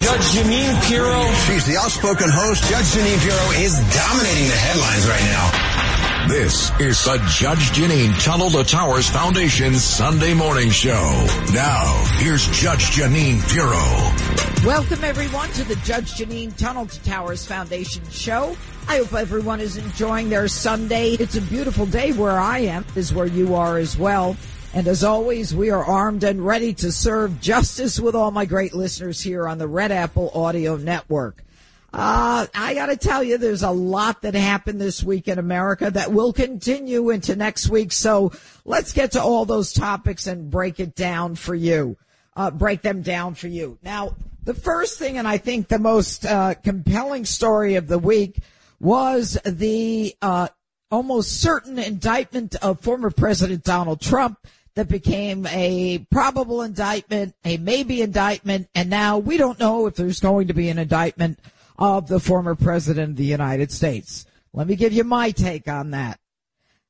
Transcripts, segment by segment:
Judge Jeanine Pirro. She's the outspoken host. Judge Jeanine Pirro is dominating the headlines right now. This is the Judge Jeanine Tunnel to Towers Foundation Sunday morning show. Now, here's Judge Jeanine Pirro. Welcome everyone to the Judge Jeanine Tunnel to Towers Foundation show. I hope everyone is enjoying their Sunday. It's a beautiful day where I am, is where you are as well. And as always, we are armed and ready to serve justice with all my great listeners here on the Red Apple Audio Network. Uh, I gotta tell you, there's a lot that happened this week in America that will continue into next week. So let's get to all those topics and break it down for you. Uh, break them down for you. Now, the first thing, and I think the most, uh, compelling story of the week was the, uh, almost certain indictment of former President Donald Trump that became a probable indictment, a maybe indictment, and now we don't know if there's going to be an indictment of the former president of the United States. Let me give you my take on that.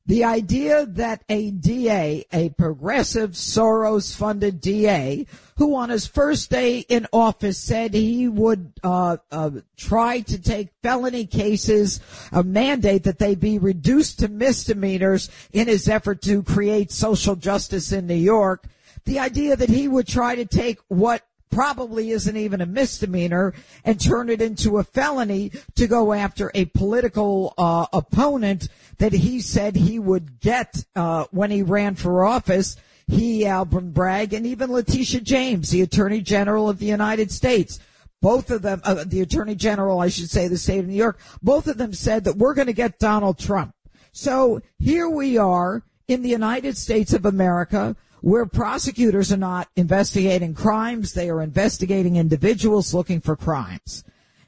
The idea that a DA, a progressive Soros funded DA, who on his first day in office said he would uh, uh, try to take felony cases, a mandate that they be reduced to misdemeanors in his effort to create social justice in New York. The idea that he would try to take what probably isn't even a misdemeanor and turn it into a felony to go after a political uh, opponent that he said he would get uh, when he ran for office. He, Alvin Bragg, and even Letitia James, the Attorney General of the United States. Both of them, uh, the Attorney General, I should say, the state of New York, both of them said that we're going to get Donald Trump. So here we are in the United States of America where prosecutors are not investigating crimes, they are investigating individuals looking for crimes.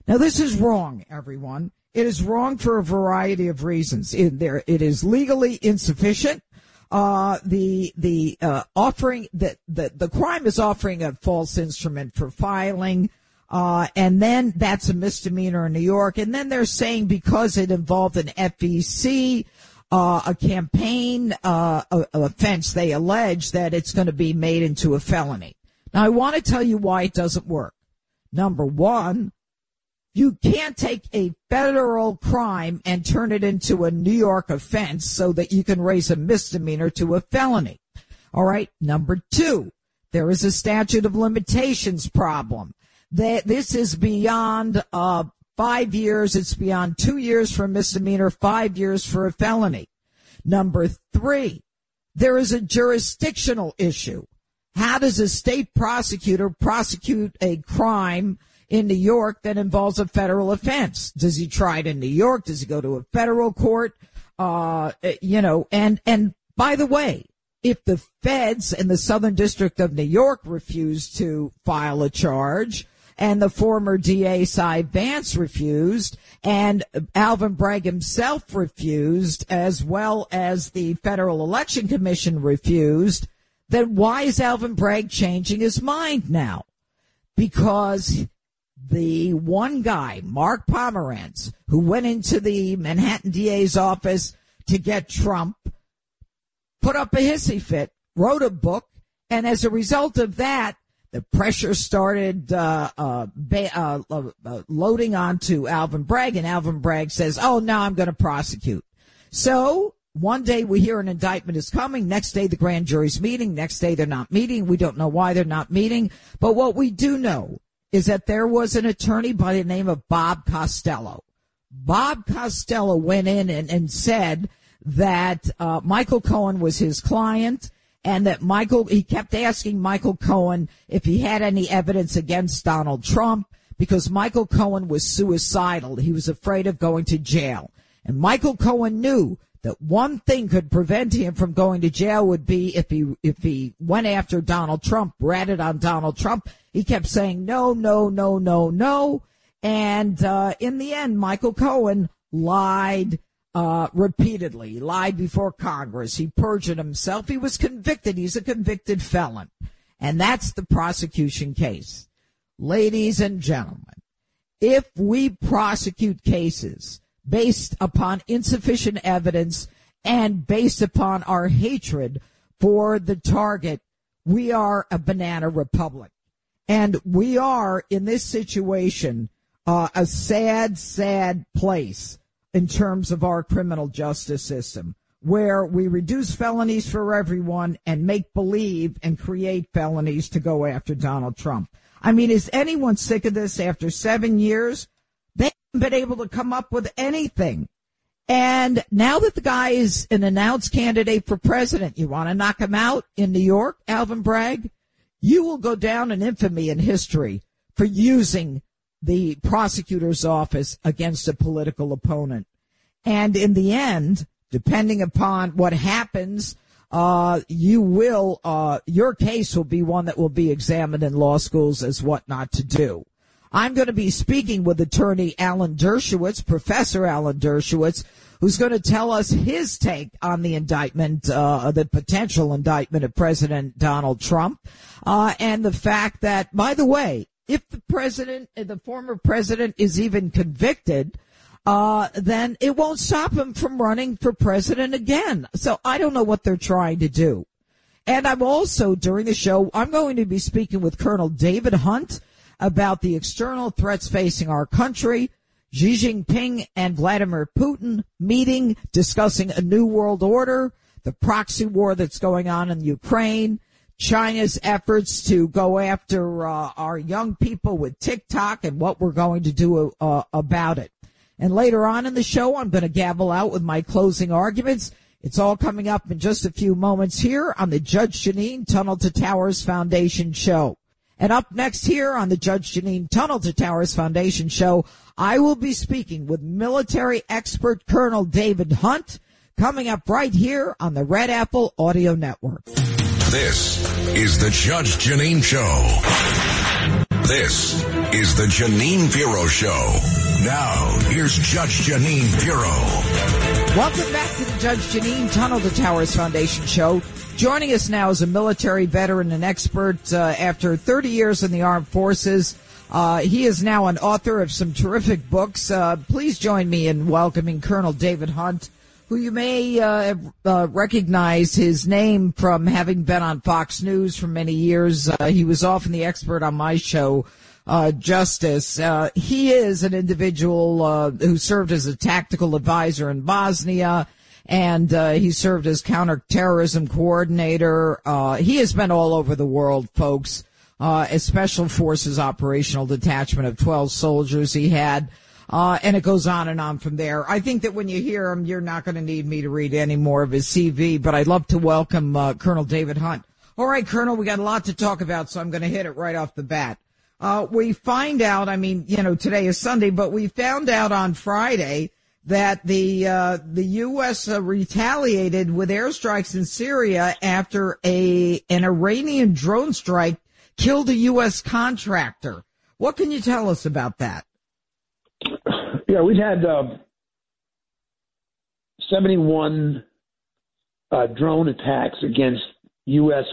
Now this is wrong, everyone. It is wrong for a variety of reasons. It, there, it is legally insufficient. Uh, the the uh, offering that the the crime is offering a false instrument for filing. Uh, and then that's a misdemeanor in New York. And then they're saying because it involved an FEC uh, a campaign uh, offense, they allege that it's going to be made into a felony. Now, I want to tell you why it doesn't work. Number one, you can't take a federal crime and turn it into a New York offense so that you can raise a misdemeanor to a felony. All right. Number two, there is a statute of limitations problem. That this is beyond uh, five years. It's beyond two years for a misdemeanor, five years for a felony. Number three, there is a jurisdictional issue. How does a state prosecutor prosecute a crime in New York that involves a federal offense? Does he try it in New York? Does he go to a federal court? Uh, you know, and, and by the way, if the feds in the Southern District of New York refuse to file a charge, and the former DA Cy Vance refused, and Alvin Bragg himself refused, as well as the Federal Election Commission refused, then why is Alvin Bragg changing his mind now? Because the one guy, Mark Pomerantz, who went into the Manhattan DA's office to get Trump, put up a hissy fit, wrote a book, and as a result of that, the pressure started uh, uh, ba- uh, uh, loading onto Alvin Bragg, and Alvin Bragg says, "Oh, now I'm going to prosecute." So one day we hear an indictment is coming. Next day the grand jury's meeting. Next day they're not meeting. We don't know why they're not meeting. But what we do know is that there was an attorney by the name of Bob Costello. Bob Costello went in and, and said that uh, Michael Cohen was his client and that Michael, he kept asking Michael Cohen if he had any evidence against Donald Trump because Michael Cohen was suicidal. He was afraid of going to jail. And Michael Cohen knew that one thing could prevent him from going to jail would be if he, if he went after Donald Trump, ratted on Donald Trump. He kept saying, no, no, no, no, no. And uh, in the end, Michael Cohen lied uh, repeatedly. He lied before Congress. He perjured himself. He was convicted. He's a convicted felon. And that's the prosecution case. Ladies and gentlemen, if we prosecute cases based upon insufficient evidence and based upon our hatred for the target, we are a banana republic. And we are in this situation, uh, a sad, sad place in terms of our criminal justice system where we reduce felonies for everyone and make believe and create felonies to go after Donald Trump. I mean, is anyone sick of this after seven years? They haven't been able to come up with anything. And now that the guy is an announced candidate for president, you want to knock him out in New York, Alvin Bragg? You will go down in infamy in history for using the prosecutor's office against a political opponent. And in the end, depending upon what happens, uh, you will, uh, your case will be one that will be examined in law schools as what not to do. I'm going to be speaking with attorney Alan Dershowitz, Professor Alan Dershowitz, who's going to tell us his take on the indictment, uh, the potential indictment of President Donald Trump, uh, and the fact that, by the way, if the president, the former president is even convicted, uh, then it won't stop him from running for president again. So I don't know what they're trying to do. And I'm also, during the show, I'm going to be speaking with Colonel David Hunt, about the external threats facing our country. Xi Jinping and Vladimir Putin meeting, discussing a new world order, the proxy war that's going on in Ukraine, China's efforts to go after uh, our young people with TikTok and what we're going to do uh, about it. And later on in the show, I'm going to gavel out with my closing arguments. It's all coming up in just a few moments here on the Judge Jeanine Tunnel to Towers Foundation show. And up next here on the Judge Jeanine Tunnel to Towers Foundation show, I will be speaking with military expert Colonel David Hunt coming up right here on the Red Apple Audio Network. This is the Judge Jeanine Show. This is the Jeanine Pirro Show. Now, here's Judge Jeanine Pirro. Welcome back to the Judge Jeanine Tunnel to Towers Foundation show. Joining us now is a military veteran and expert uh, after 30 years in the armed forces. Uh, he is now an author of some terrific books. Uh, please join me in welcoming Colonel David Hunt, who you may uh, uh, recognize his name from having been on Fox News for many years. Uh, he was often the expert on my show. Justice. he is an individual who served as a tactical advisor in Bosnia and uh, he served as counterterrorism coordinator. Uh, he has been all over the world, folks. Uh, a special forces operational detachment of 12 soldiers he had. Uh, and it goes on and on from there. I think that when you hear him, you're not going to need me to read any more of his CV, but I'd love to welcome uh, Colonel David Hunt. All right, Colonel, we got a lot to talk about, so I'm going to hit it right off the bat. Uh, we find out, I mean, you know, today is Sunday, but we found out on Friday that the uh, the U.S. Uh, retaliated with airstrikes in Syria after a an Iranian drone strike killed a U.S. contractor. What can you tell us about that? Yeah, we've had uh, 71 uh, drone attacks against U.S.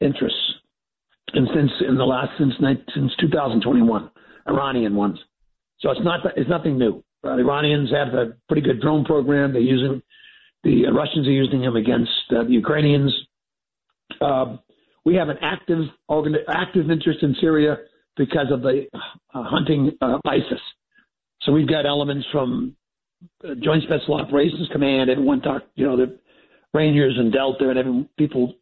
interests, and since in the last since since 2021, Iranian ones. So it's not it's nothing new. Uh, the Iranians have a pretty good drone program. They're using the Russians are using them against uh, the Ukrainians. Uh, we have an active organ- active interest in Syria because of the uh, hunting ISIS. So we've got elements from uh, Joint Special Operations Command. Everyone talked, you know, the Rangers and Delta and every, people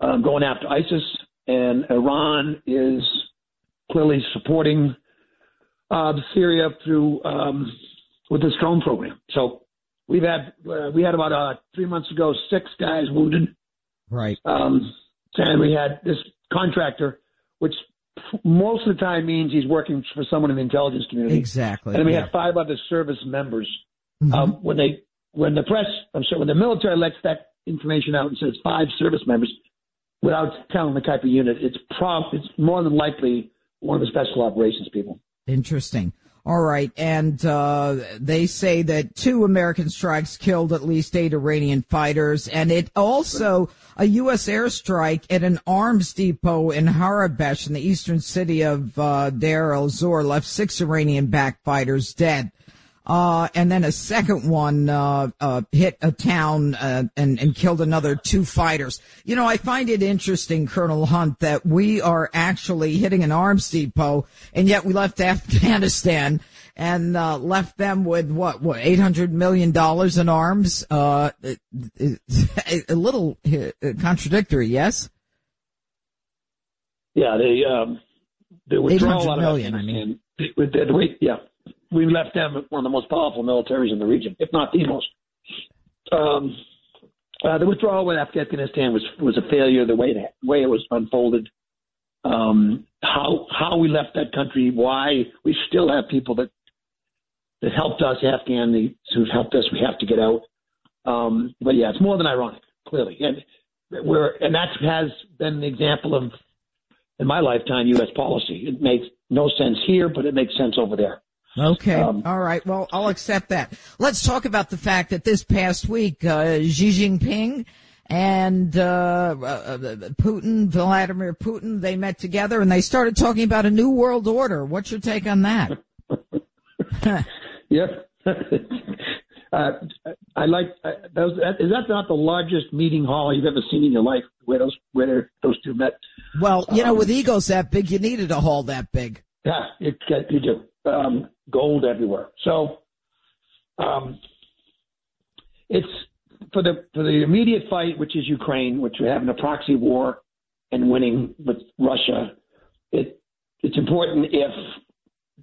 uh, going after ISIS. And Iran is clearly supporting uh, Syria through um, with this drone program. So we've had uh, we had about uh, three months ago six guys wounded. Right. Um, and we had this contractor, which most of the time means he's working for someone in the intelligence community. Exactly. And we yeah. had five other service members. Mm-hmm. Um, when they when the press, I'm sorry, when the military lets that information out and says five service members, without telling the type of unit, it's prob it's more than likely one of the special operations people. Interesting. All right. And uh, they say that two American strikes killed at least eight Iranian fighters. And it also, a U.S. airstrike at an arms depot in Harabesh in the eastern city of uh, Deir el-Zor left six Iranian backed fighters dead. Uh, and then a second one, uh, uh, hit a town, uh, and, and killed another two fighters. You know, I find it interesting, Colonel Hunt, that we are actually hitting an arms depot and yet we left Afghanistan and, uh, left them with what, what, $800 million in arms? Uh, a little contradictory, yes? Yeah, they, um, the withdrawal out of million, I mean. They, they, yeah, we left them one of the most powerful militaries in the region, if not the most. Um, uh, the withdrawal with Afghanistan was was a failure. The way that way it was unfolded, um, how how we left that country, why we still have people that that helped us, Afghans who've helped us. We have to get out. Um, but yeah, it's more than ironic, clearly, and we're and that has been the example of in my lifetime U.S. policy. It makes no sense here, but it makes sense over there. Okay. Um, All right. Well, I'll accept that. Let's talk about the fact that this past week, uh, Xi Jinping and uh, uh, Putin, Vladimir Putin, they met together and they started talking about a new world order. What's your take on that? yeah. uh, I like uh, those. Is that not the largest meeting hall you've ever seen in your life? Where those where those two met? Well, you um, know, with egos that big, you needed a hall that big. Yeah, it, you do um, gold everywhere. So um, it's for the for the immediate fight, which is Ukraine, which we're having a proxy war and winning with Russia. It it's important if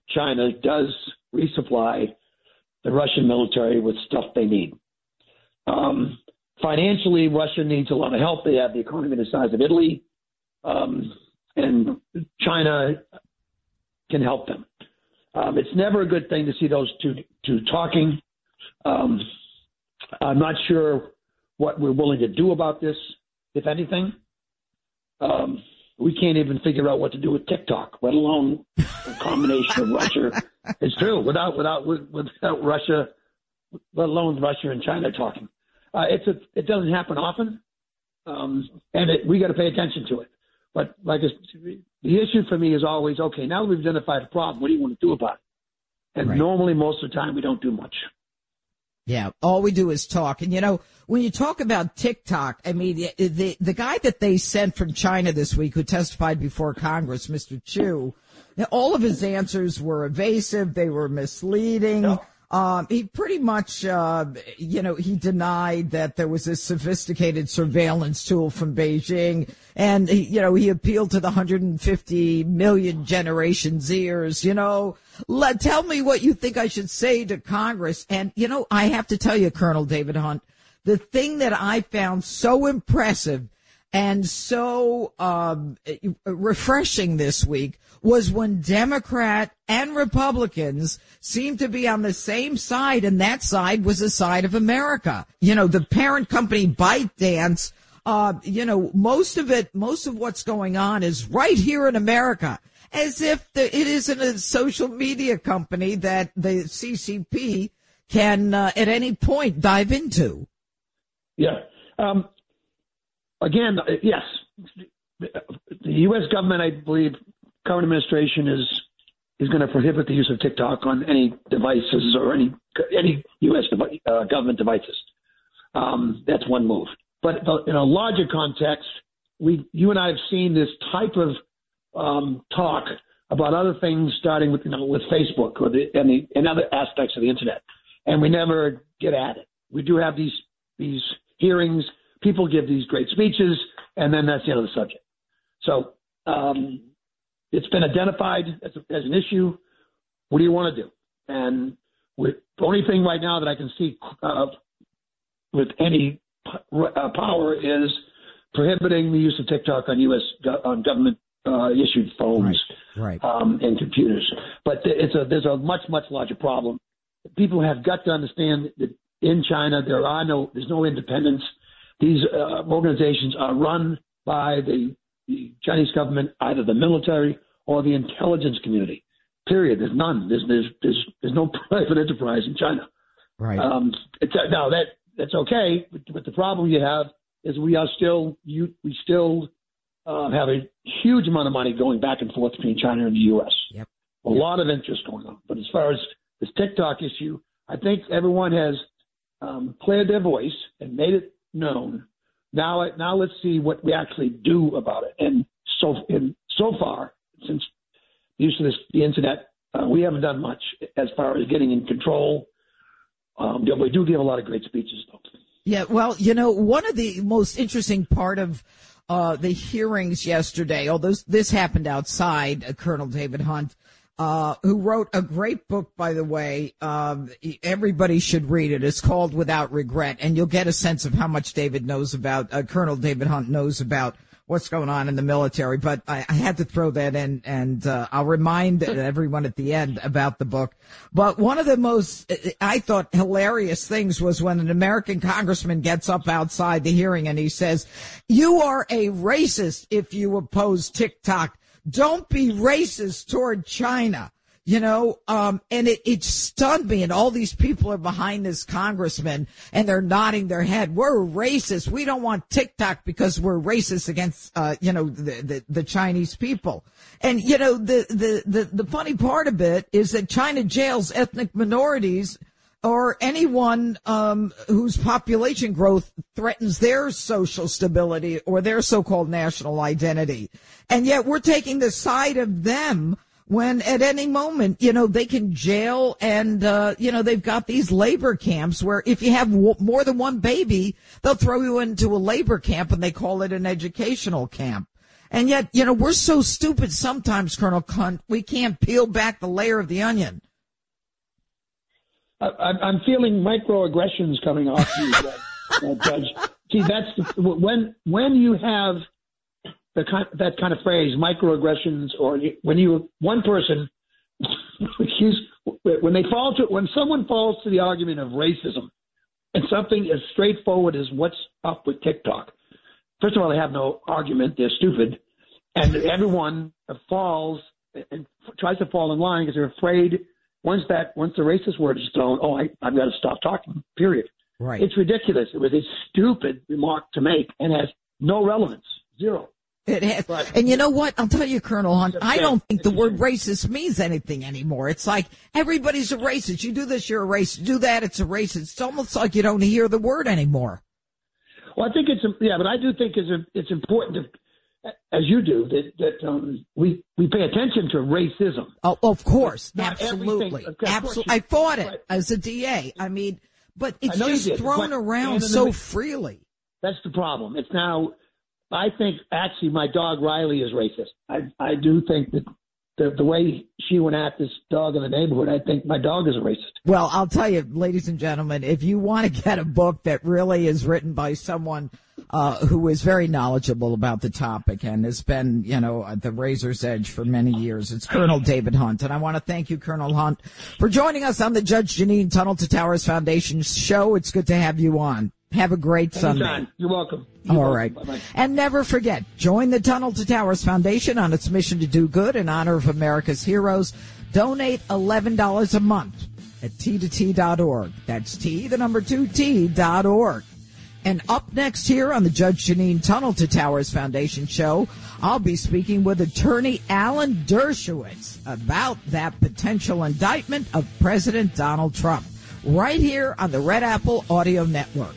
China does resupply the Russian military with stuff they need. Um, financially, Russia needs a lot of help. They have the economy the size of Italy, um, and China can help them. Um, it's never a good thing to see those two two talking. Um, I'm not sure what we're willing to do about this, if anything. Um, we can't even figure out what to do with TikTok, let alone a combination of Russia. It's true without without without Russia, let alone Russia and China talking. Uh, it's a, it doesn't happen often, um, and it, we got to pay attention to it. But like the issue for me is always okay. Now that we've identified a problem, what do you want to do about it? And right. normally, most of the time, we don't do much. Yeah, all we do is talk. And you know, when you talk about TikTok, I mean, the, the, the guy that they sent from China this week who testified before Congress, Mr. Chew, all of his answers were evasive. They were misleading. No. Um, he pretty much, uh, you know, he denied that there was a sophisticated surveillance tool from Beijing. And, he, you know, he appealed to the 150 million Generation Zers, you know, let, tell me what you think I should say to Congress. And, you know, I have to tell you, Colonel David Hunt, the thing that I found so impressive and so um, refreshing this week was when Democrat and Republicans seemed to be on the same side, and that side was the side of America. You know, the parent company ByteDance. Uh, you know, most of it, most of what's going on is right here in America, as if the, it isn't a social media company that the CCP can uh, at any point dive into. Yeah. Um, again, uh, yes, the U.S. government, I believe, current administration is is going to prohibit the use of TikTok on any devices or any any U.S. Device, uh, government devices. Um, that's one move. But in a larger context, we you and I have seen this type of um, talk about other things, starting with you know with Facebook or the and, the and other aspects of the internet, and we never get at it. We do have these these hearings people give these great speeches, and then that's the end of the subject. So um, it's been identified as, a, as, an issue. What do you want to do? And with, the only thing right now that I can see uh, with any uh, power is prohibiting the use of TikTok on U.S. Go- on government uh, issued phones right, right. Um, and computers. But it's a there's a much much larger problem. People have got to understand that in China there are no there's no independence these uh, organizations are run by the, the Chinese government, either the military or the intelligence community. Period. There's none. There's there's there's, there's no private enterprise in China. Right. Um, it's, now that that's okay, but, but the problem you have is we are still you we still uh, have a huge amount of money going back and forth between China and the U.S. Yep. A lot of interest going on. But as far as this TikTok issue, I think everyone has um, cleared their voice and made it known. Now, now let's see what we actually do about it. And so, and so far, since the use of this, the internet, uh, we haven't done much as far as getting in control. Um, we do give a lot of great speeches, though. Yeah, well, you know, one of the most interesting part of uh, the hearings yesterday, although this happened outside uh, Colonel David Hunt, uh, who wrote a great book, by the way. Um, everybody should read it. It's called Without Regret, and you'll get a sense of how much David knows about, uh, Colonel David Hunt knows about what's going on in the military. But I, I had to throw that in, and uh, I'll remind everyone at the end about the book. But one of the most, I thought, hilarious things was when an American congressman gets up outside the hearing and he says, "You are a racist if you oppose TikTok. Don't be racist toward China." you know, um, and it, it stunned me. And all these people are behind this congressman and they're nodding their head. We're racist. We don't want TikTok because we're racist against, uh, you know, the, the, the Chinese people. And, you know, the, the, the, the funny part of it is that China jails ethnic minorities or anyone um, whose population growth threatens their social stability or their so-called national identity. And yet we're taking the side of them when at any moment, you know, they can jail and, uh, you know, they've got these labor camps where if you have w- more than one baby, they'll throw you into a labor camp and they call it an educational camp. And yet, you know, we're so stupid sometimes, Colonel Hunt, we can't peel back the layer of the onion. I, I'm feeling microaggressions coming off you, uh, Judge. See, that's the, when when you have the kind, that kind of phrase, microaggressions, or when you one person, excuse, when they fall to when someone falls to the argument of racism, and something as straightforward as what's up with TikTok. First of all, they have no argument; they're stupid, and everyone falls and tries to fall in line because they're afraid. Once that once the racist word is thrown, oh, I, I've got to stop talking. Period. Right. It's ridiculous. It was a stupid remark to make and has no relevance. Zero. It has. But, and you know what? I'll tell you, Colonel Hunt, I don't think the word racist means anything anymore. It's like everybody's a racist. You do this, you're a racist. Do that, it's a racist. It's almost like you don't hear the word anymore. Well, I think it's, yeah, but I do think it's, it's important to, as you do, that, that um, we, we pay attention to racism. Oh, of course. Absolutely. Absolutely. I fought it right. as a DA. I mean, but it's just thrown around so freely. That's the problem. It's now I think actually my dog Riley is racist. I I do think that the the way she went at this dog in the neighborhood, I think my dog is a racist. Well, I'll tell you, ladies and gentlemen, if you want to get a book that really is written by someone uh, who is very knowledgeable about the topic and has been, you know, at the razor's edge for many years, it's Colonel David Hunt. And I want to thank you, Colonel Hunt, for joining us on the Judge Jeanine Tunnel to Towers Foundation show. It's good to have you on. Have a great Anytime. Sunday. You're welcome. You're All welcome. right. Bye-bye. And never forget, join the Tunnel to Towers Foundation on its mission to do good in honor of America's heroes. Donate $11 a month at t2t.org. That's T, the number two, T.org. And up next here on the Judge Jeanine Tunnel to Towers Foundation show, I'll be speaking with attorney Alan Dershowitz about that potential indictment of President Donald Trump right here on the Red Apple Audio Network.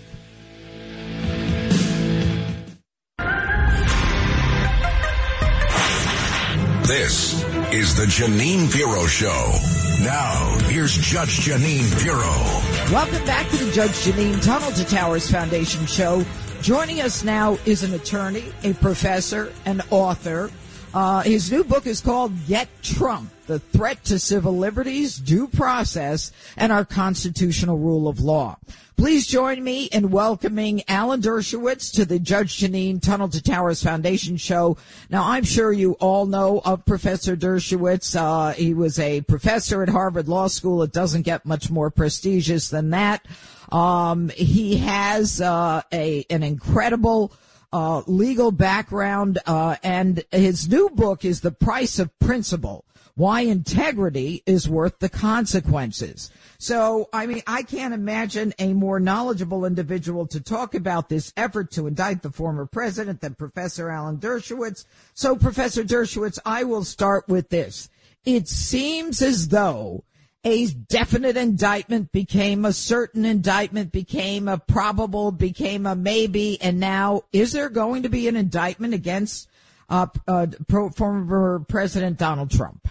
This is the Jeanine Pirro Show. Now, here's Judge Jeanine Pirro. Welcome back to the Judge Jeanine Tunnel to Towers Foundation Show. Joining us now is an attorney, a professor, an author. Uh, his new book is called Get Trump the threat to civil liberties, due process, and our constitutional rule of law. Please join me in welcoming Alan Dershowitz to the Judge Jeanine Tunnel to Towers Foundation show. Now, I'm sure you all know of Professor Dershowitz. Uh, he was a professor at Harvard Law School. It doesn't get much more prestigious than that. Um, he has uh, a an incredible uh, legal background, uh, and his new book is The Price of Principle why integrity is worth the consequences. So, I mean, I can't imagine a more knowledgeable individual to talk about this effort to indict the former president than Professor Alan Dershowitz. So, Professor Dershowitz, I will start with this. It seems as though a definite indictment became a certain indictment, became a probable, became a maybe, and now is there going to be an indictment against uh, uh, pro, former President Donald Trump?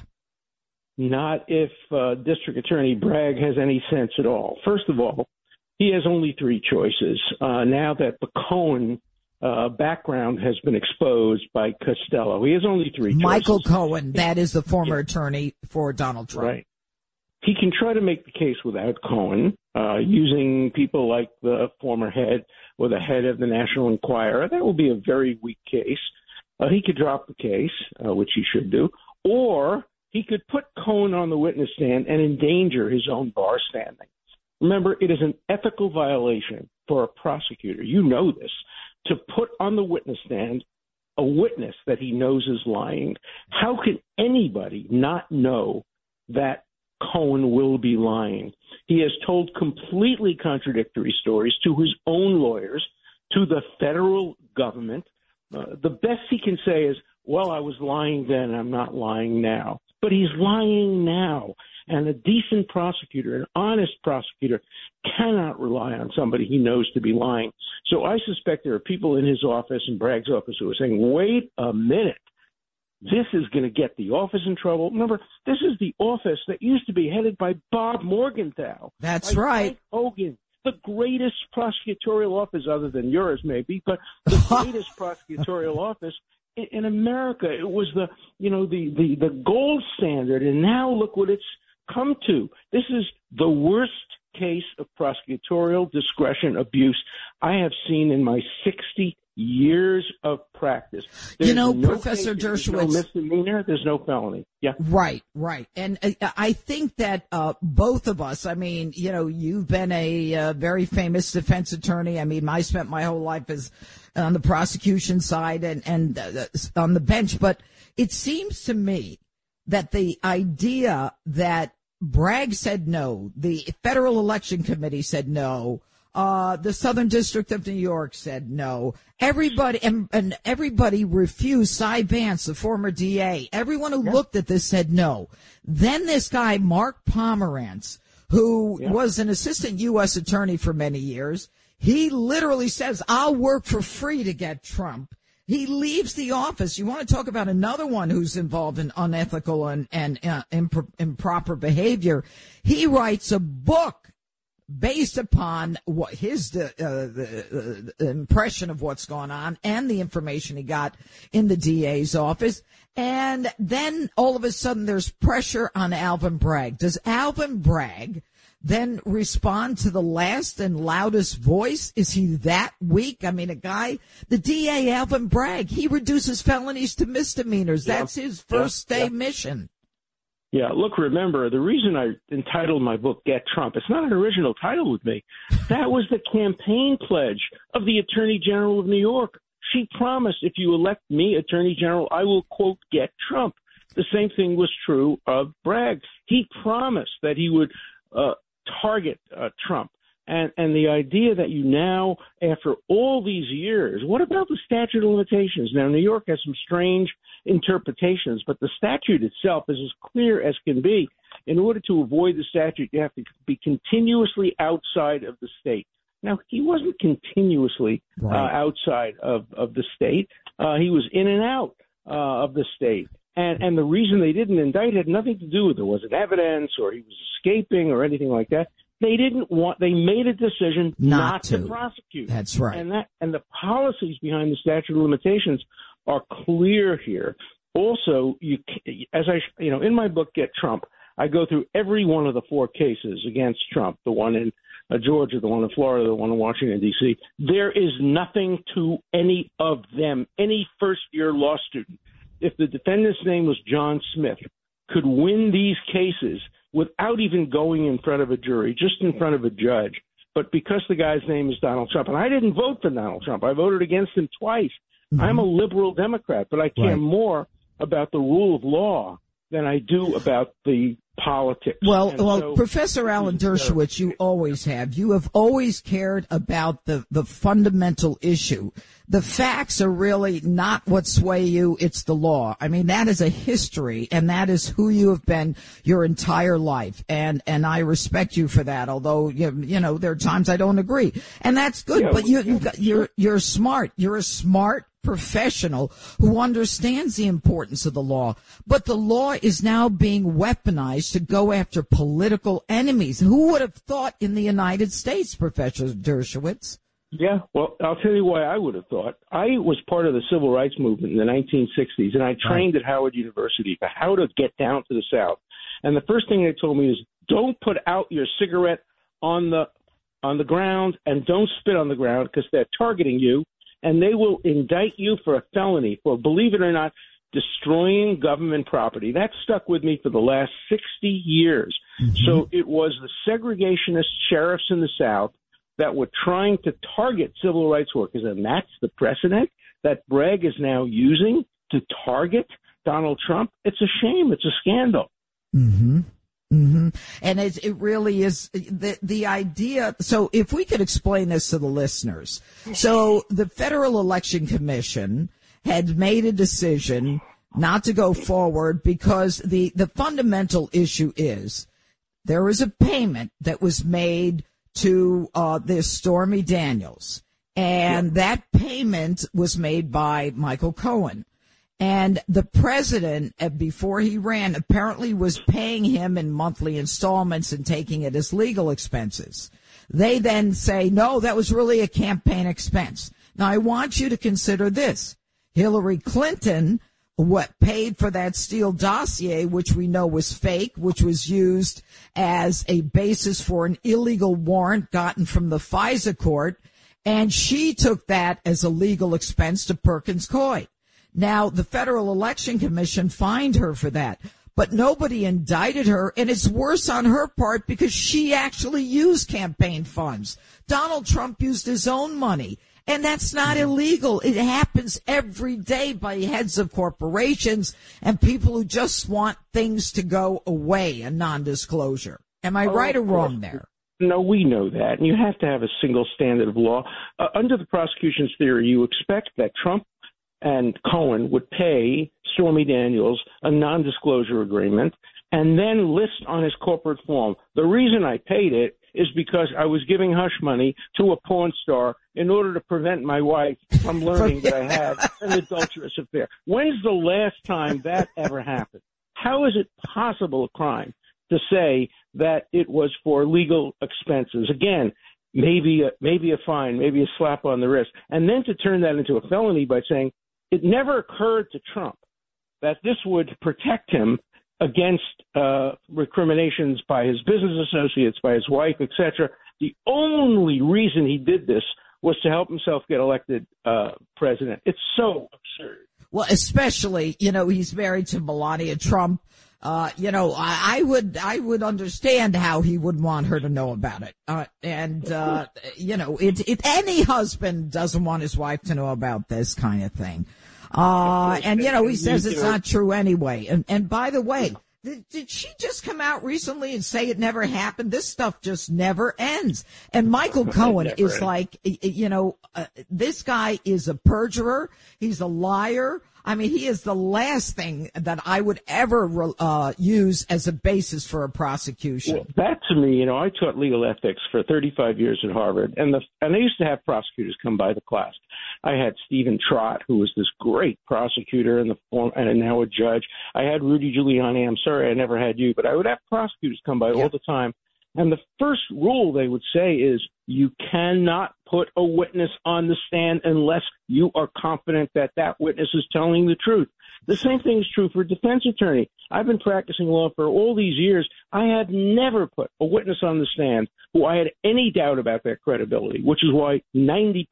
Not if uh, District Attorney Bragg has any sense at all. First of all, he has only three choices. Uh, now that the Cohen uh, background has been exposed by Costello, he has only three Michael choices. Cohen, that is the former yeah. attorney for Donald Trump. Right. He can try to make the case without Cohen, uh, using people like the former head or the head of the National Enquirer. That will be a very weak case. Uh, he could drop the case, uh, which he should do, or he could put Cohen on the witness stand and endanger his own bar standing. Remember, it is an ethical violation for a prosecutor, you know this, to put on the witness stand a witness that he knows is lying. How can anybody not know that Cohen will be lying? He has told completely contradictory stories to his own lawyers, to the federal government. Uh, the best he can say is, well, I was lying then, I'm not lying now but he's lying now. And a decent prosecutor, an honest prosecutor, cannot rely on somebody he knows to be lying. So I suspect there are people in his office and Bragg's office who are saying, wait a minute. This is going to get the office in trouble. Remember, this is the office that used to be headed by Bob Morgenthau. That's right. Hogan, the greatest prosecutorial office, other than yours, maybe, but the greatest prosecutorial office in America, it was the you know the the the gold standard, and now look what it's come to. This is the worst case of prosecutorial discretion abuse I have seen in my 60 years of practice. There's you know, no Professor case, Dershowitz. There's no misdemeanor. There's no felony. Yeah. Right, right. And uh, I think that uh, both of us, I mean, you know, you've been a uh, very famous defense attorney. I mean, I spent my whole life as on the prosecution side and, and uh, on the bench, but it seems to me that the idea that Bragg said no, the Federal Election Committee said no, uh, the Southern District of New York said no. Everybody and, and everybody refused. Cy Vance, the former DA, everyone who yeah. looked at this said no. Then this guy, Mark Pomerantz, who yeah. was an assistant U.S. attorney for many years, he literally says, I'll work for free to get Trump. He leaves the office. You want to talk about another one who's involved in unethical and, and uh, improper behavior. He writes a book based upon what his uh, the, uh, impression of what's going on and the information he got in the DA's office. And then all of a sudden there's pressure on Alvin Bragg. Does Alvin Bragg then respond to the last and loudest voice? Is he that weak? I mean, a guy, the DA Alvin Bragg, he reduces felonies to misdemeanors. That's his first day mission. Yeah, look, remember, the reason I entitled my book Get Trump, it's not an original title with me. That was the campaign pledge of the Attorney General of New York. She promised, if you elect me Attorney General, I will, quote, get Trump. The same thing was true of Bragg. He promised that he would uh, target uh, Trump. And, and the idea that you now, after all these years, what about the statute of limitations? Now, New York has some strange interpretations, but the statute itself is as clear as can be. In order to avoid the statute, you have to be continuously outside of the state. Now, he wasn't continuously uh, right. uh, outside of, of the state. Uh, he was in and out uh, of the state. And, and the reason they didn't indict had nothing to do with it. wasn't evidence or he was escaping or anything like that. They didn't want. They made a decision not, not to. to. prosecute. That's right. And that and the policies behind the statute of limitations are clear here. Also, you as I you know in my book Get Trump, I go through every one of the four cases against Trump. The one in uh, Georgia, the one in Florida, the one in Washington D.C. There is nothing to any of them. Any first year law student, if the defendant's name was John Smith, could win these cases without even going in front of a jury, just in front of a judge. But because the guy's name is Donald Trump, and I didn't vote for Donald Trump, I voted against him twice. Mm-hmm. I'm a liberal Democrat, but I care right. more about the rule of law than I do about the politics. Well, And well, so- Professor Alan Dershowitz, you always have. You have always cared about the, the fundamental issue. The facts are really not what sway you, it's the law. I mean, that is a history and that is who you have been your entire life. And, and I respect you for that, although, you, you know, there are times I don't agree. And that's good, Yeah, but you, you've got, you're, you're smart. You're a smart professional who understands the importance of the law. But the law is now being weaponized to go after political enemies. Who would have thought in the United States, Professor Dershowitz? Yeah, well, I'll tell you why I would have thought. I was part of the civil rights movement in the 1960s, and I trained at Howard University for how to get down to the South. And the first thing they told me is, don't put out your cigarette on the on the ground, and don't spit on the ground because they're targeting you, and they will indict you for a felony for, believe it or not, destroying government property. That stuck with me for the last 60 years. So it was the segregationist sheriffs in the South that were trying to target civil rights workers, and that's the precedent that Bragg is now using to target Donald Trump. It's a shame. It's a scandal. Mm-hmm. Mm-hmm. And it, it really is the, the idea. So if we could explain this to the listeners. So the Federal Election Commission had made a decision not to go forward because the, the fundamental issue is there was a payment that was made to uh, this Stormy Daniels, and that payment was made by Michael Cohen. And the president, uh, before he ran, apparently was paying him in monthly installments and taking it as legal expenses. They then say, no, that was really a campaign expense. Now I want you to consider this. Hillary Clinton, what paid for that Steele dossier, which we know was fake, which was used as a basis for an illegal warrant gotten from the FISA court. And she took that as a legal expense to Perkins Coie. Now, the Federal Election Commission fined her for that, but nobody indicted her, and it's worse on her part because she actually used campaign funds. Donald Trump used his own money, and that's not illegal. It happens every day by heads of corporations and people who just want things to go away, a non-disclosure. Am I Oh, right or wrong there? No, we know that, and you have to have a single standard of law. Uh, under the prosecution's theory, you expect that Trump and Cohen would pay Stormy Daniels a non-disclosure agreement and then list on his corporate form, the reason I paid it is because I was giving hush money to a porn star in order to prevent my wife from learning that I had an adulterous affair. When's the last time that ever happened? How is it possible a crime to say that it was for legal expenses? Again, maybe a, maybe a fine, maybe a slap on the wrist, and then to turn that into a felony by saying it never occurred to Trump that this would protect him against uh, recriminations by his business associates, by his wife, etc. The only reason he did this was to help himself get elected uh, president. It's so absurd. Well, especially, you know, he's married to Melania Trump. Uh, you know, I, I would, I would understand how he would want her to know about it. Uh, and, uh, you know, it, it, any husband doesn't want his wife to know about this kind of thing. Uh, and you know, he says it's not true anyway. And, and by the way, did, did she just come out recently and say it never happened? This stuff just never ends. And Michael Cohen is like, you know, uh, this guy is a perjurer. He's a liar. I mean, he is the last thing that I would ever uh, use as a basis for a prosecution. Well, that to me, you know, I taught legal ethics for 35 years at Harvard, and the and I used to have prosecutors come by the class. I had Stephen Trott, who was this great prosecutor and the form, and now a judge. I had Rudy Giuliani. I'm sorry I never had you, but I would have prosecutors come by all the time. And the first rule they would say is you cannot put a witness on the stand unless you are confident that that witness is telling the truth. The same thing is true for a defense attorney. I've been practicing law for all these years. I had never put a witness on the stand who I had any doubt about their credibility, which is why 90%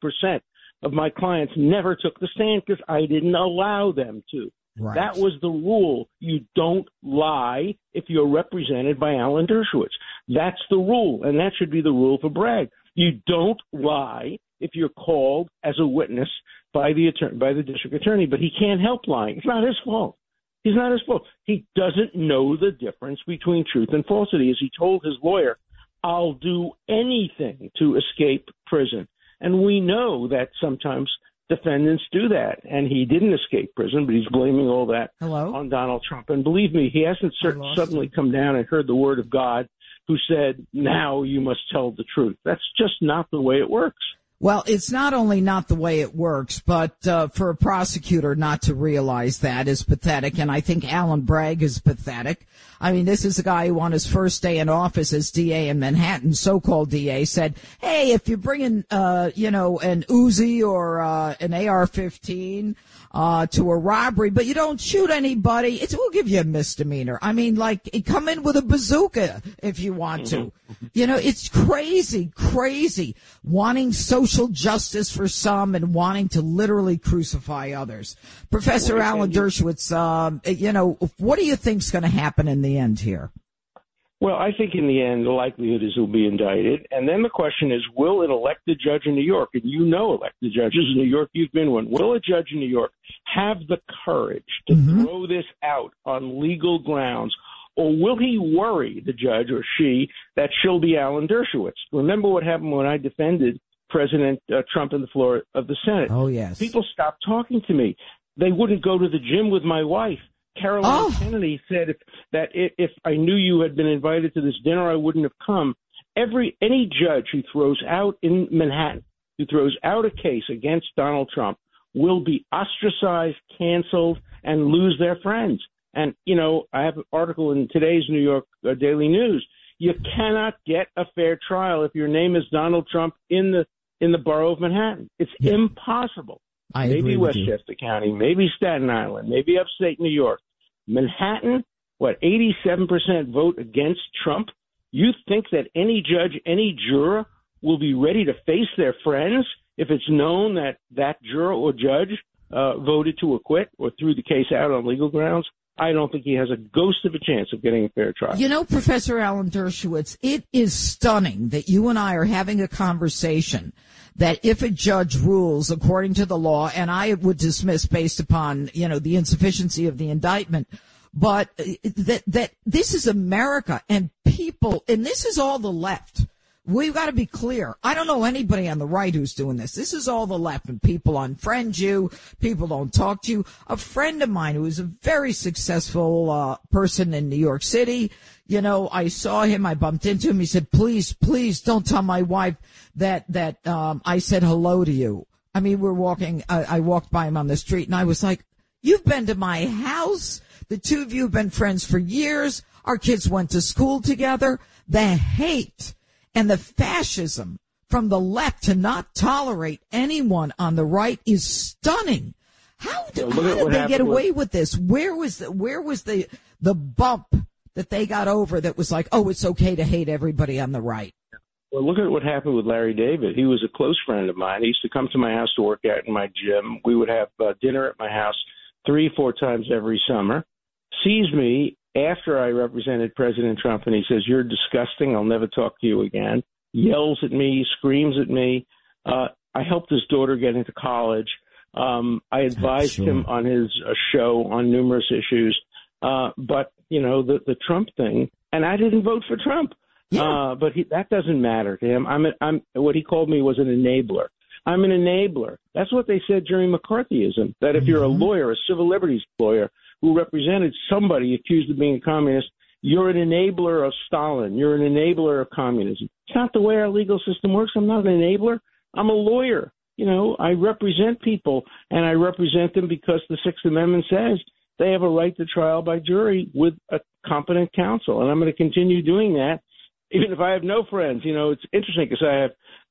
of my clients never took the stand because I didn't allow them to. Right. That was the rule. You don't lie if you're represented by Alan Dershowitz. That's the rule, and that should be the rule for Bragg. You don't lie if you're called as a witness by the attorney, by the district attorney, but he can't help lying. It's not his fault. He's not his fault. He doesn't know the difference between truth and falsity. As he told his lawyer, I'll do anything to escape prison. And we know that sometimes defendants do that. And he didn't escape prison, but he's blaming all that Hello? on Donald Trump. And believe me, he hasn't cer- suddenly come down and heard the word of God who said, now you must tell the truth. That's just not the way it works. Well, it's not only not the way it works, but uh, for a prosecutor not to realize that is pathetic. And I think Alvin Bragg is pathetic. I mean, this is a guy who on his first day in office as DA in Manhattan, so-called DA, said, "Hey, if you're bringing, uh, you know, an Uzi or uh, an AR-15 uh, to a robbery, but you don't shoot anybody, it will give you a misdemeanor. I mean, like, come in with a bazooka if you want to. You know, it's crazy, crazy. Wanting social justice for some and wanting to literally crucify others. Professor Alan Dershowitz, um, you know, what do you think's going to happen in the end here? Well, I think in the end, the likelihood is he'll be indicted. And then the question is, will an elected judge in New York, and you know elected judges in New York, you've been one, will a judge in New York have the courage to Mm-hmm. throw this out on legal grounds? Or will he worry, the judge or she, that she'll be Alan Dershowitz? Remember what happened when I defended President uh, Trump in the floor of the Senate? Oh, yes. People stopped talking to me. They wouldn't go to the gym with my wife. Caroline Oh. Kennedy said if, that i- if I knew you had been invited to this dinner, I wouldn't have come. Every any judge who throws out in Manhattan, who throws out a case against Donald Trump, will be ostracized, canceled, and lose their friends. And you know, I have an article in today's New York uh, Daily News. You cannot get a fair trial if your name is Donald Trump in the in the borough of Manhattan. It's impossible I maybe agree with you. Westchester County, maybe Staten Island, maybe upstate New York. Manhattan, what, 87% vote against Trump? You think that any judge, any juror will be ready to face their friends if it's known that that juror or judge uh, voted to acquit or threw the case out on legal grounds? I don't think he has a ghost of a chance of getting a fair trial. You know, Professor Alan Dershowitz, it is stunning that you and I are having a conversation that if a judge rules according to the law, and I would dismiss based upon, you know, the insufficiency of the indictment, but uh, that, that this is America and people, and this is all the left. We've got to be clear. I don't know anybody on the right who's doing this. This is all the left and people unfriend you. People don't talk to you. A friend of mine who is a very successful, uh, person in New York City, you know, I saw him, I bumped into him. He said, please, please don't tell my wife that, that, um, I said hello to you. I mean, we're walking, I, I walked by him on the street and I was like, you've been to my house. The two of you have been friends for years. Our kids went to school together. The hate and the fascism from the left to not tolerate anyone on the right is stunning. How, do, how did they get happened with- away with this? Where was the, where was the, the bump that they got over that was like, oh, it's okay to hate everybody on the right? Well, look at what happened with Larry David. He was a close friend of mine. He used to come to my house to work out in my gym. We would have uh, dinner at my house three, four times every summer. Sees me after I represented President Trump, and he says, "You're disgusting. I'll never talk to you again." Yells at me, screams at me. Uh, I helped his daughter get into college. Um, I advised Sure. him on his uh, show on numerous issues. Uh, but you know the the Trump thing, and I didn't vote for Trump. Yeah. Uh, but he, that doesn't matter to him. I'm, a, I'm what he called me was an enabler. I'm an enabler. That's what they said during McCarthyism. That if you're a lawyer, a civil liberties lawyer who represented somebody accused of being a communist, you're an enabler of Stalin. You're an enabler of communism. It's not the way our legal system works. I'm not an enabler. I'm a lawyer. You know, I represent people, and I represent them because the Sixth Amendment says they have a right to trial by jury with a competent counsel, and I'm going to continue doing that even if I have no friends. You know, it's interesting because I have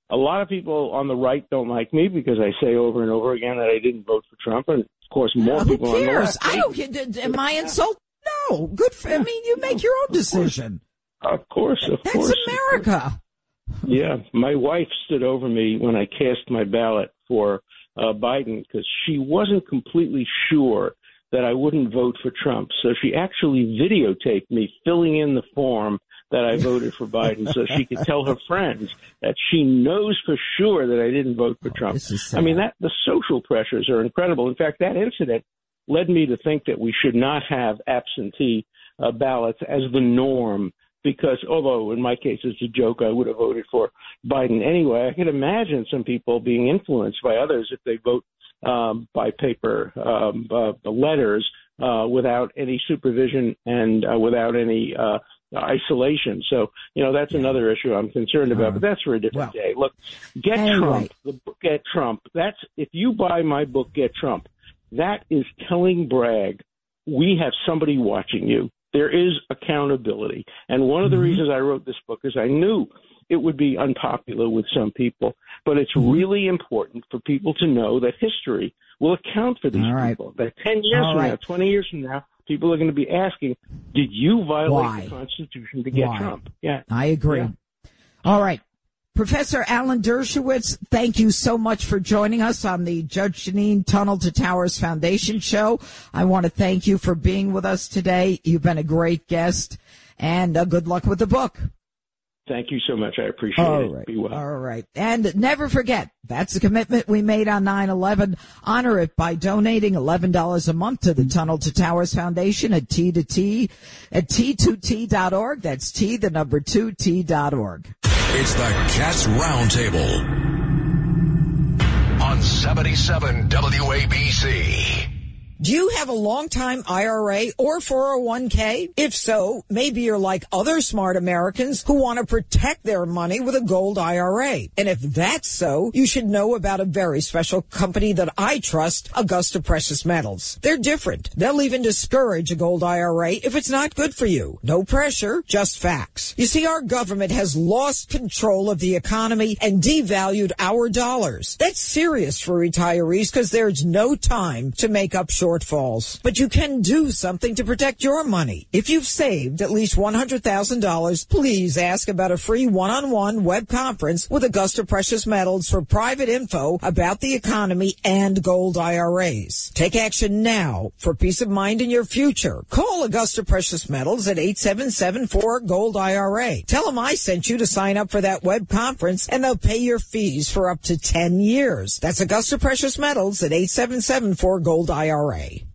a lot of people on the right don't like me because I say over and over again that I didn't vote for Trump, and of course more Who people on the cares? I don't Am I insult? No. Good for, I mean, you make your own decision. Of course, of That's course. America. Yeah, my wife stood over me when I cast my ballot for uh, Biden because she wasn't completely sure that I wouldn't vote for Trump. So she actually videotaped me filling in the form that I voted for Biden so she could tell her friends that she knows for sure that I didn't vote for Trump. this I mean, that the social pressures are incredible. In fact, that incident led me to think that we should not have absentee uh, ballots as the norm. Because although in my case it's a joke, I would have voted for Biden anyway. I can imagine some people being influenced by others if they vote um, by paper um, uh, letters uh, without any supervision and uh, without any uh, isolation. So, you know, that's another issue I'm concerned about, but that's for a different well, day. Look, Get anyway. Trump, the book Get Trump, that's, if you buy my book Get Trump, that is telling Bragg, we have somebody watching you. There is accountability. And one of the Mm-hmm. reasons I wrote this book is I knew it would be unpopular with some people, but it's Mm-hmm. really important for people to know that history will account for these All right. people. That 10 years All from now, 20 years from now, people are going to be asking, did you violate Why? the Constitution to get Why? Trump? Yeah. I agree. Yeah. All right. Professor Alan Dershowitz, thank you so much for joining us on the Judge Jeanine Tunnel to Towers Foundation show. I want to thank you for being with us today. You've been a great guest and uh, good luck with the book. Thank you so much. I appreciate All it. right. Be well. All right. And never forget, that's the commitment we made on 9-11. Honor it by donating $11 a month to the Tunnel to Towers Foundation at T to T, at T2T.org. That's T, the number two, T.org. It's the Cats Roundtable on 77 WABC. Do you have a long-time IRA or 401k? If so, maybe you're like other smart Americans who want to protect their money with a gold IRA. And if that's so, you should know about a very special company that I trust, Augusta Precious Metals. They're different. They'll even discourage a gold IRA if it's not good for you. No pressure, just facts. You see, our government has lost control of the economy and devalued our dollars. That's serious for retirees because there's no time to make up shortfalls. But you can do something to protect your money. If you've saved at least $100,000, please ask about a free one-on-one web conference with Augusta Precious Metals for private info about the economy and gold IRAs. Take action now for peace of mind in your future. Call Augusta Precious Metals at 877-4-GOLD IRA. Tell them I sent you to sign up for that web conference and they'll pay your fees for up to 10 years. That's Augusta Precious Metals at 877-4-GOLD IRA pray.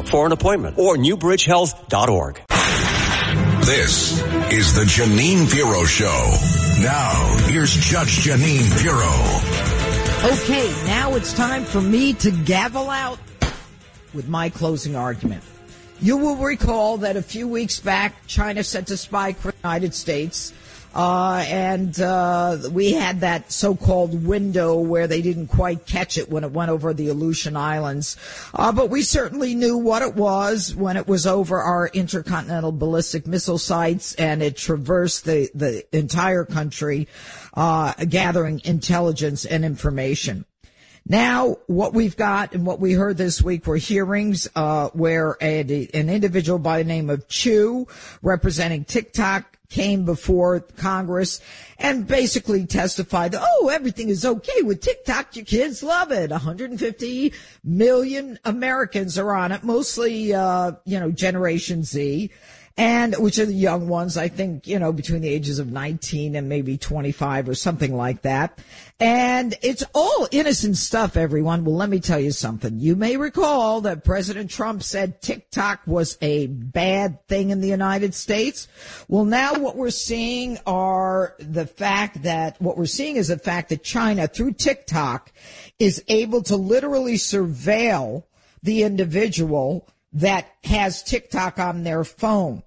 for an appointment or newbridgehealth.org. This is the Jeanine Pirro Show. Now, here's Judge Jeanine Pirro. Okay, now it's time for me to gavel out with my closing argument. You will recall that a few weeks back, China sent a spy for the United States. Uh, and uh, we had that so-called window where they didn't quite catch it when it went over the Aleutian Islands. Uh, but we certainly knew what it was when it was over our intercontinental ballistic missile sites and it traversed the, the entire country, uh, gathering intelligence and information. Now, what we've got and what we heard this week were hearings uh, where a, an individual by the name of Chew, representing TikTok, came before Congress and basically testified, that oh, everything is okay with TikTok. Your kids love it. 150 million Americans are on it, mostly, uh, you know, Generation Z and which are the young ones, I think, you know, between the ages of 19 and maybe 25 or something like that. And it's all innocent stuff, everyone. Well, let me tell you something. You may recall that President Trump said TikTok was a bad thing in the United States. Well, now what we're seeing are the fact that what we're seeing is the fact that China through TikTok is able to literally surveil the individual that has TikTok on their phone.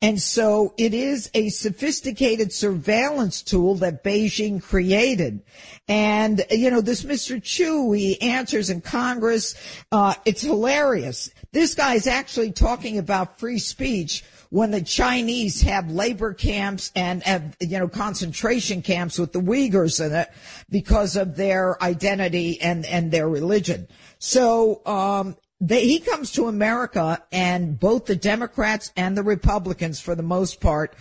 And so it is a sophisticated surveillance tool that Beijing created. And, you know, this Mr. Chew, he answers in Congress. Uh, it's hilarious. This guy is actually talking about free speech when the Chinese have labor camps and have, you know, concentration camps with the Uyghurs in it because of their identity and, and their religion. So, um, they, he comes to America and both the Democrats and the Republicans, for the most part,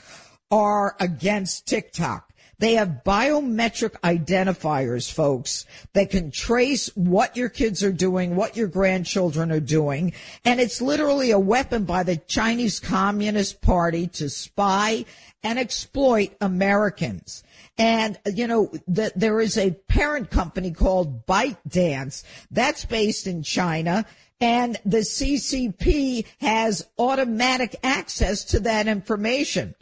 are against TikTok. They have biometric identifiers, folks, that can trace what your kids are doing, what your grandchildren are doing. And it's literally a weapon by the Chinese Communist Party to spy and exploit Americans. And, you know, the, there is a parent company called ByteDance that's based in China and the CCP has automatic access to that information.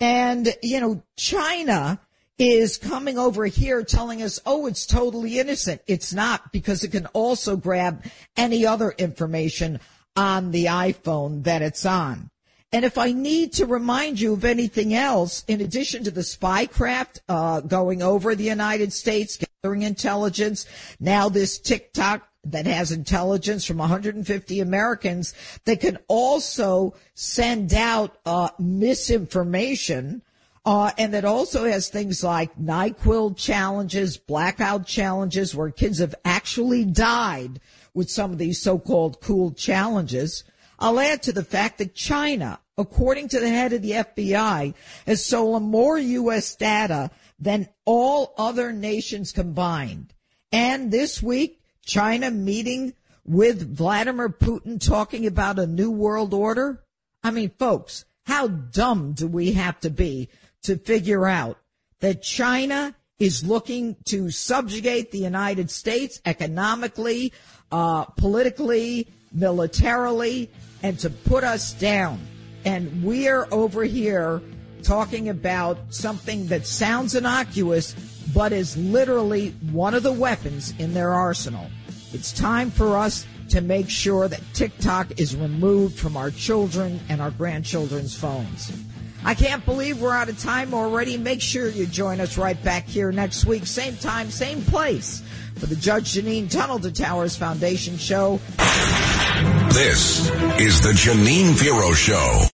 And, you know, China is coming over here telling us, oh, it's totally innocent. It's not because it can also grab any other information on the iPhone that it's on. And if I need to remind you of anything else, in addition to the spycraft uh, going over the United States, gathering intelligence, now this TikTok that has intelligence from 150 Americans that can also send out uh, misinformation uh, and that also has things like NyQuil challenges, blackout challenges, where kids have actually died with some of these so-called cool challenges. I'll add to the fact that China, according to the head of the FBI, has stolen more U.S. data than all other nations combined. And this week, China meeting with Vladimir Putin talking about a new world order. I mean, folks, how dumb do we have to be to figure out that China is looking to subjugate the United States economically, uh, politically, militarily, and to put us down. And we're over here talking about something that sounds innocuous, but is literally one of the weapons in their arsenal. It's time for us to make sure that TikTok is removed from our children and our grandchildren's phones. I can't believe we're out of time already. Make sure you join us right back here next week, same time, same place, for the Judge Jeanine Tunnel to Towers Foundation show. This is the Jeanine Pirro Show.